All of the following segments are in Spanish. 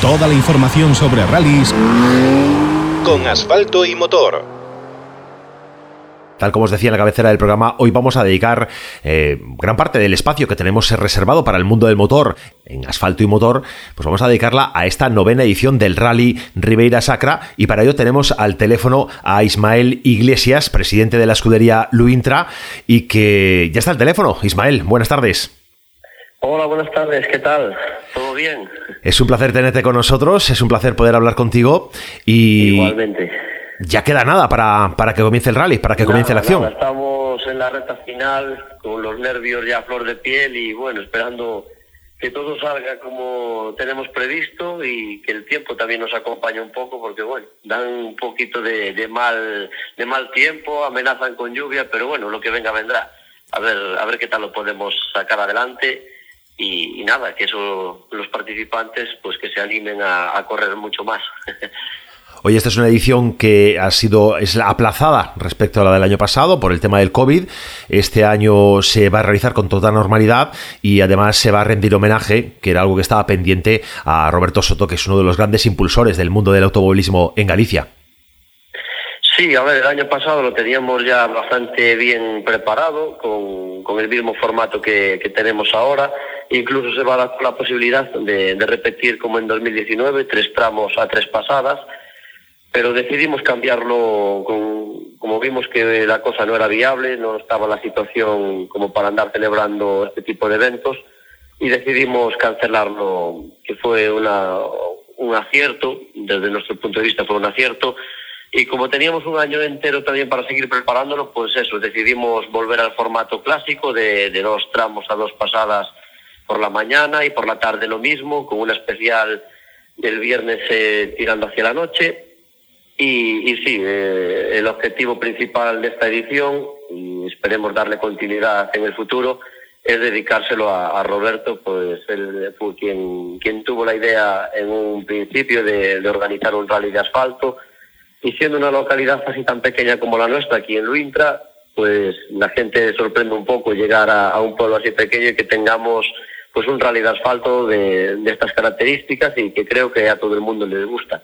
Toda la información sobre rallies con asfalto y motor. Tal como os decía en la cabecera del programa, hoy vamos a dedicar eh, gran parte del espacio que tenemos reservado para el mundo del motor en asfalto y motor, pues vamos a dedicarla a esta novena edición del Rally Ribeira Sacra y para ello tenemos al teléfono a Ismael Iglesias, presidente de la escudería Luintra y que ya está al teléfono. Ismael, buenas tardes. Hola, buenas tardes, ¿qué tal? ¿Todo bien? Es un placer tenerte con nosotros, es un placer poder hablar contigo y... Igualmente ya queda nada para, para que comience el rally, para que comience la acción. estamos en la recta final con los nervios ya a flor de piel y bueno, esperando que todo salga como tenemos previsto y que el tiempo también nos acompañe un poco porque bueno, dan un poquito de, de mal de mal tiempo, amenazan con lluvia, pero bueno, lo que venga vendrá. A ver, a ver qué tal lo podemos sacar adelante y, nada, que eso los participantes pues que se animen a, a correr mucho más. Hoy esta es una edición que ha sido es aplazada respecto a la del año pasado por el tema del COVID. Este año se va a realizar con toda normalidad y además se va a rendir homenaje, que era algo que estaba pendiente, a Roberto Soto, que es uno de los grandes impulsores del mundo del automovilismo en Galicia. Sí, a ver, el año pasado lo teníamos ya bastante bien preparado, con, el mismo formato que, tenemos ahora. Incluso se va a dar la posibilidad de, repetir como en 2019, tres tramos a tres pasadas pero decidimos cambiarlo como vimos que la cosa no era viable, no estaba la situación como para andar celebrando este tipo de eventos y decidimos cancelarlo, que fue una, un acierto, desde nuestro punto de vista fue un acierto. Y como teníamos un año entero también para seguir preparándolo, pues eso, decidimos volver al formato clásico de dos tramos a dos pasadas por la mañana y por la tarde lo mismo, con una especial del viernes eh, tirando hacia la noche. Y, sí, eh, el objetivo principal de esta edición, y esperemos darle continuidad en el futuro, es dedicárselo a, Roberto, pues él fue quien, quien tuvo la idea en un principio de, organizar un rally de asfalto, y siendo una localidad así tan pequeña como la nuestra, aquí en Luintra, pues la gente sorprende un poco llegar a, un pueblo así pequeño y que tengamos pues un rally de asfalto de, de estas características y que creo que a todo el mundo les gusta.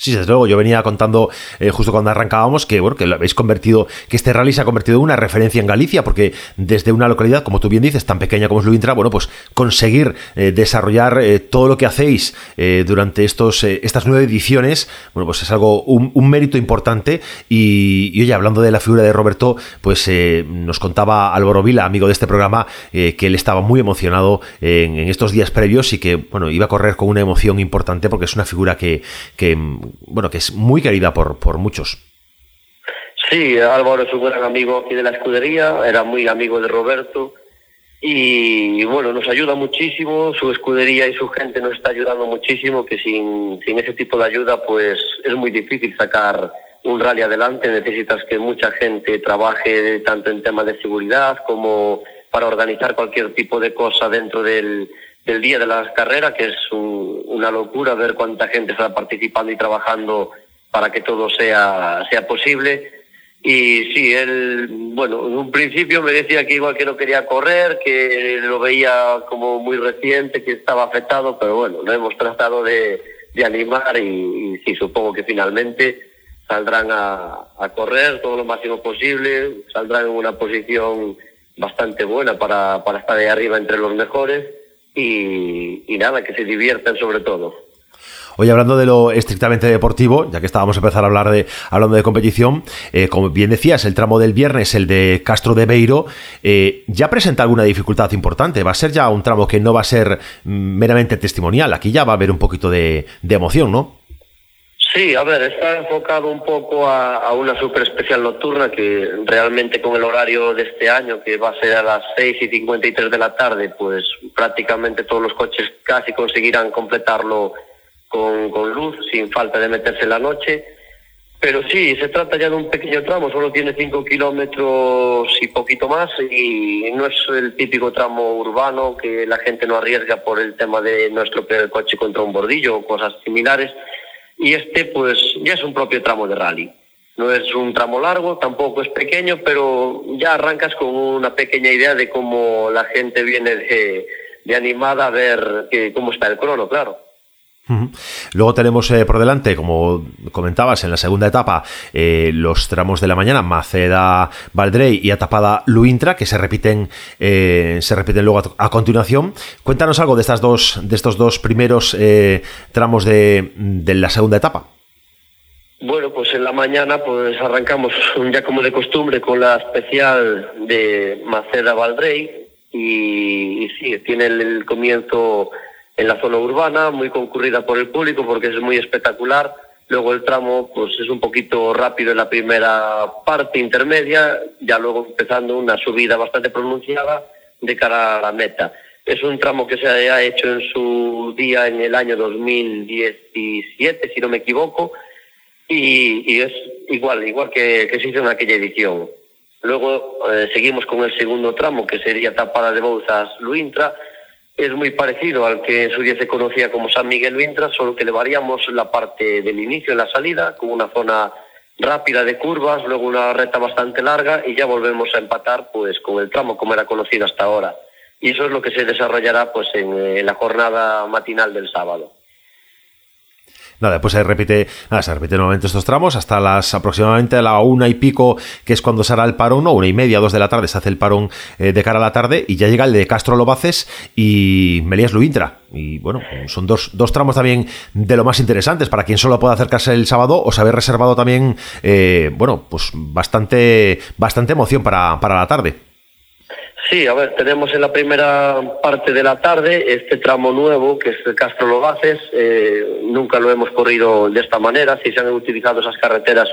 Sí, desde luego. Yo venía contando eh, justo cuando arrancábamos que, lo habéis convertido, que este rally se ha convertido en una referencia en Galicia, porque desde una localidad, como tú bien dices, tan pequeña como es Luintra, bueno, pues conseguir eh, desarrollar eh, todo lo que hacéis durante estos, estas nueve ediciones, bueno, pues es algo, un, mérito importante. Y, oye, hablando de la figura de Roberto, pues nos contaba Álvaro Vila, amigo de este programa, que él estaba muy emocionado en, estos días previos y que, bueno, iba a correr con una emoción importante porque es una figura que bueno, que es muy querida por, por muchos. Sí, Álvaro es un gran amigo aquí de la escudería, era muy amigo de Roberto y bueno, nos ayuda muchísimo, su escudería y su gente nos está ayudando muchísimo, que sin, sin ese tipo de ayuda pues es muy difícil sacar un rally adelante, necesitas que mucha gente trabaje tanto en temas de seguridad como para organizar cualquier tipo de cosa dentro del, del día de las carreras, que es una locura ver cuánta gente está participando y trabajando para que todo sea, sea posible. Y sí, él, bueno, en un principio me decía que igual que no quería correr, que lo veía como muy reciente, que estaba afectado, pero bueno, lo hemos tratado de, de animar y, sí, supongo que finalmente saldrán a, a correr todo lo máximo posible, saldrán en una posición bastante buena para, para estar ahí arriba entre los mejores y, nada, que se diviertan sobre todo. Oye, hablando de lo estrictamente deportivo, ya que estábamos a empezar a hablar de hablando de competición, eh, como bien decías, el tramo del viernes, el de Castro de Beiro, eh, ya presenta alguna dificultad importante. Va a ser ya un tramo que no va a ser mm, meramente testimonial. Aquí ya va a haber un poquito de emoción, ¿no? Sí, a ver, está enfocado un poco a, una super especial nocturna que realmente con el horario de este año, que va a ser a las 6 y 53 de la tarde, pues prácticamente todos los coches casi conseguirán completarlo con, con luz, sin falta de meterse en la noche. Pero sí, se trata ya de un pequeño tramo, solo tiene 5 kilómetros y poquito más, y no es el típico tramo urbano que la gente no arriesga por el tema de no estropear el coche contra un bordillo o cosas similares y este pues ya es un propio tramo de rally. No es un tramo largo, tampoco es pequeño, pero ya arrancas con una pequeña idea de cómo la gente viene de, animada a ver cómo está el crono, claro. Luego tenemos eh, por delante, como comentabas, en la segunda etapa, eh, los tramos de la mañana, Maceda Valdrey y Atapada Luintra, que se repiten, eh, se repiten luego a, continuación. Cuéntanos algo de estas dos, de estos dos primeros tramos de, de la segunda etapa. Bueno, pues en la mañana pues arrancamos ya como de costumbre con la especial de Maceda Valdrey y, sí, tiene el comienzo en la zona urbana, muy concurrida por el público porque es muy espectacular. Luego el tramo pues es un poquito rápido en la primera parte intermedia, ya luego empezando una subida bastante pronunciada de cara a la meta. Es un tramo que se ha hecho en su día en el año 2017, si no me equivoco, y, es igual, igual que, se hizo en aquella edición. Luego eh, seguimos con el segundo tramo, que sería Tapada de Bouzas Luintra, es muy parecido al que en su día se conocía como San Miguel Vintra, solo que le variamos la parte del inicio en la salida, con una zona rápida de curvas, luego una recta bastante larga y ya volvemos a empatar pues con el tramo como era conocido hasta ahora. Y eso es lo que se desarrollará pues en, en la jornada matinal del sábado. Nada, después se repite, nada, se repite nuevamente estos tramos hasta las aproximadamente a la una y pico, que es cuando se hará el parón, o una y media, dos de la tarde, se hace el parón eh, de cara a la tarde, y ya llega el de Castro Lobaces y Melías Luintra. Y bueno, son dos, dos tramos también de lo más interesantes para quien solo pueda acercarse el sábado, os habéis reservado también, eh, bueno, pues bastante, bastante emoción para, para la tarde. Sí, a ver, tenemos en la primera parte de la tarde este tramo nuevo que es el Castro Lobaces. Eh, nunca lo hemos corrido de esta manera, sí se han utilizado esas carreteras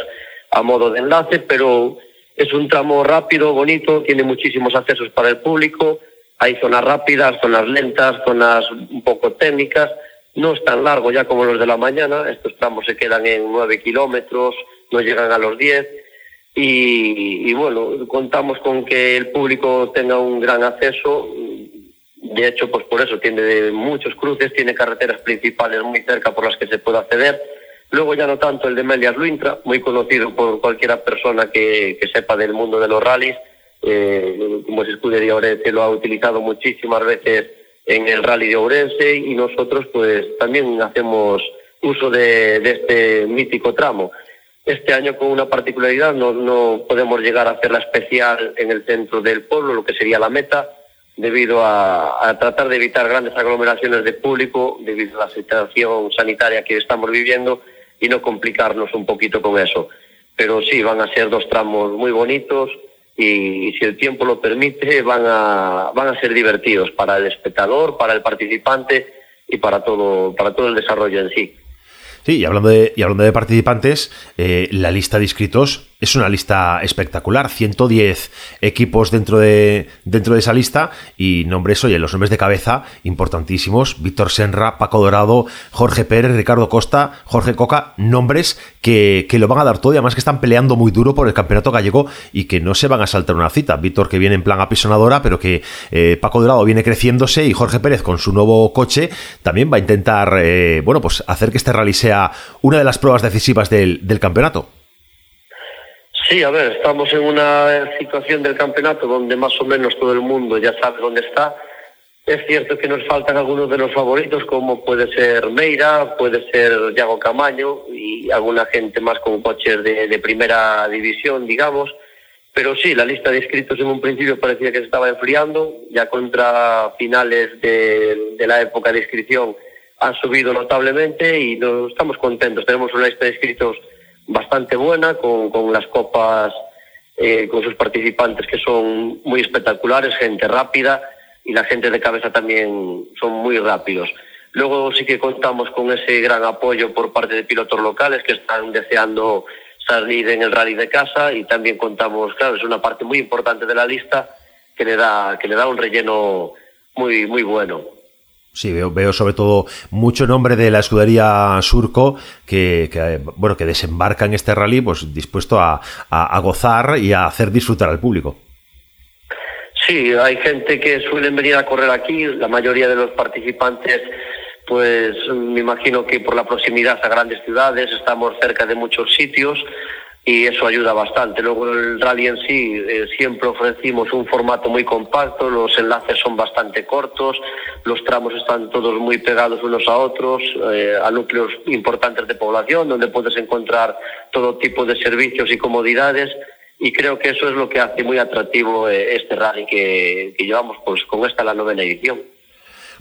a modo de enlace, pero es un tramo rápido, bonito, tiene muchísimos accesos para el público. Hay zonas rápidas, zonas lentas, zonas un poco técnicas. No es tan largo ya como los de la mañana. Estos tramos se quedan en nueve kilómetros, no llegan a los diez y, bueno, contamos con que el público tenga un gran acceso. De hecho, pues por eso tiene muchos cruces, tiene carreteras principales muy cerca por las que se puede acceder. Luego ya no tanto el de Melias Luintra, muy conocido por cualquiera persona que, sepa del mundo de los rallies. Eh, como es Escudería Orense lo ha utilizado muchísimas veces en el rally de Ourense y nosotros pues también hacemos uso de este mítico tramo. Este año con una particularidad no, podemos llegar a hacer la especial en el centro del pueblo, lo que sería la meta, debido a, tratar de evitar grandes aglomeraciones de público, debido a la situación sanitaria que estamos viviendo y no complicarnos un poquito con eso. Pero sí, van a ser dos tramos muy bonitos y, si el tiempo lo permite van a, van a ser divertidos para el espectador, para el participante y para todo, para todo el desarrollo en sí. Sí, y hablando de, y hablando de participantes, eh, la lista de inscritos es una lista espectacular, 110 equipos dentro de, dentro de esa lista y nombres, oye, los nombres de cabeza importantísimos, Víctor Senra, Paco Dorado, Jorge Pérez, Ricardo Costa, Jorge Coca, nombres que, lo van a dar todo y además que están peleando muy duro por el campeonato gallego y que no se van a saltar una cita. Víctor que viene en plan apisonadora, pero que eh, Paco Dorado viene creciéndose y Jorge Pérez con su nuevo coche también va a intentar, eh, bueno, pues hacer que este rally sea una de las pruebas decisivas del, del campeonato. Sí, a ver, estamos en una situación del campeonato donde más o menos todo el mundo ya sabe dónde está. Es cierto que nos faltan algunos de los favoritos, como puede ser Meira, puede ser Yago Camaño y alguna gente más con coches de, primera división, digamos. Pero sí, la lista de inscritos en un principio parecía que se estaba enfriando. Ya contra finales de, de la época de inscripción han subido notablemente y no, estamos contentos. Tenemos una lista de inscritos bastante buena, con, con las copas, eh, con sus participantes que son muy espectaculares, gente rápida y la gente de cabeza también son muy rápidos. Luego sí que contamos con ese gran apoyo por parte de pilotos locales que están deseando salir en el rally de casa y también contamos, claro, es una parte muy importante de la lista que le da, que le da un relleno muy, muy bueno. Sí, veo, veo sobre todo mucho nombre de la escudería Surco que, bueno, que desembarca en este rally pues dispuesto a, gozar y a hacer disfrutar al público. Sí, hay gente que suelen venir a correr aquí, la mayoría de los participantes pues me imagino que por la proximidad a grandes ciudades estamos cerca de muchos sitios y eso ayuda bastante. Luego el rally en sí eh, siempre ofrecimos un formato muy compacto, los enlaces son bastante cortos, los tramos están todos muy pegados unos a otros, eh, a núcleos importantes de población, donde puedes encontrar todo tipo de servicios y comodidades. Y creo que eso es lo que hace muy atractivo eh, este rally que, que llevamos pues con esta la novena edición.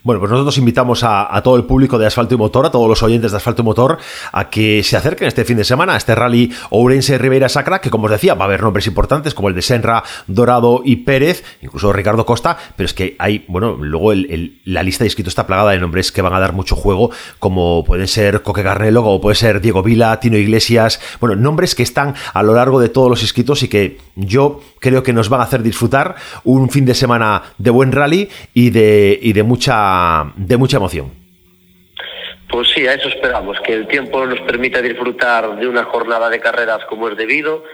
Bueno, pues nosotros invitamos a, todo el público de Asfalto y Motor, a todos los oyentes de Asfalto y Motor, a que se acerquen este fin de semana a este rally Ourense Ribeira Sacra, que como os decía, va a haber nombres importantes como el de Senra, Dorado y Pérez, incluso Ricardo Costa, pero es que hay, bueno, luego la lista de inscritos está plagada de nombres que van a dar mucho juego, como pueden ser Coque Garnelo, como puede ser Diego Vila, Tino Iglesias, bueno, nombres que están a lo largo de todos los inscritos y que yo creo que nos van a hacer disfrutar un fin de semana de buen rally y de, y de de mucha emoción. Pues sí, a eso esperamos, que el tiempo nos permita disfrutar de una jornada de carreras como es debido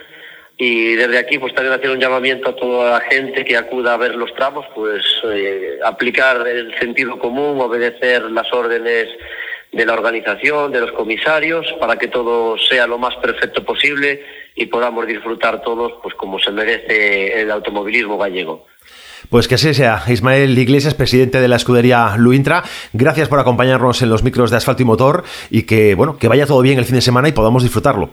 y desde aquí pues también hacer un llamamiento a toda la gente que acuda a ver los tramos, pues eh, aplicar el sentido común, obedecer las órdenes de la organización, de los comisarios, para que todo sea lo más perfecto posible y podamos disfrutar todos pues como se merece el automovilismo gallego. Pues que así sea. Ismael Iglesias, presidente de la escudería Luintra, gracias por acompañarnos en los micros de asfalto y motor y que, bueno, que vaya todo bien el fin de semana y podamos disfrutarlo.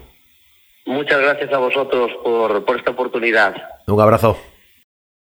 Muchas gracias a vosotros por, por esta oportunidad. Un abrazo.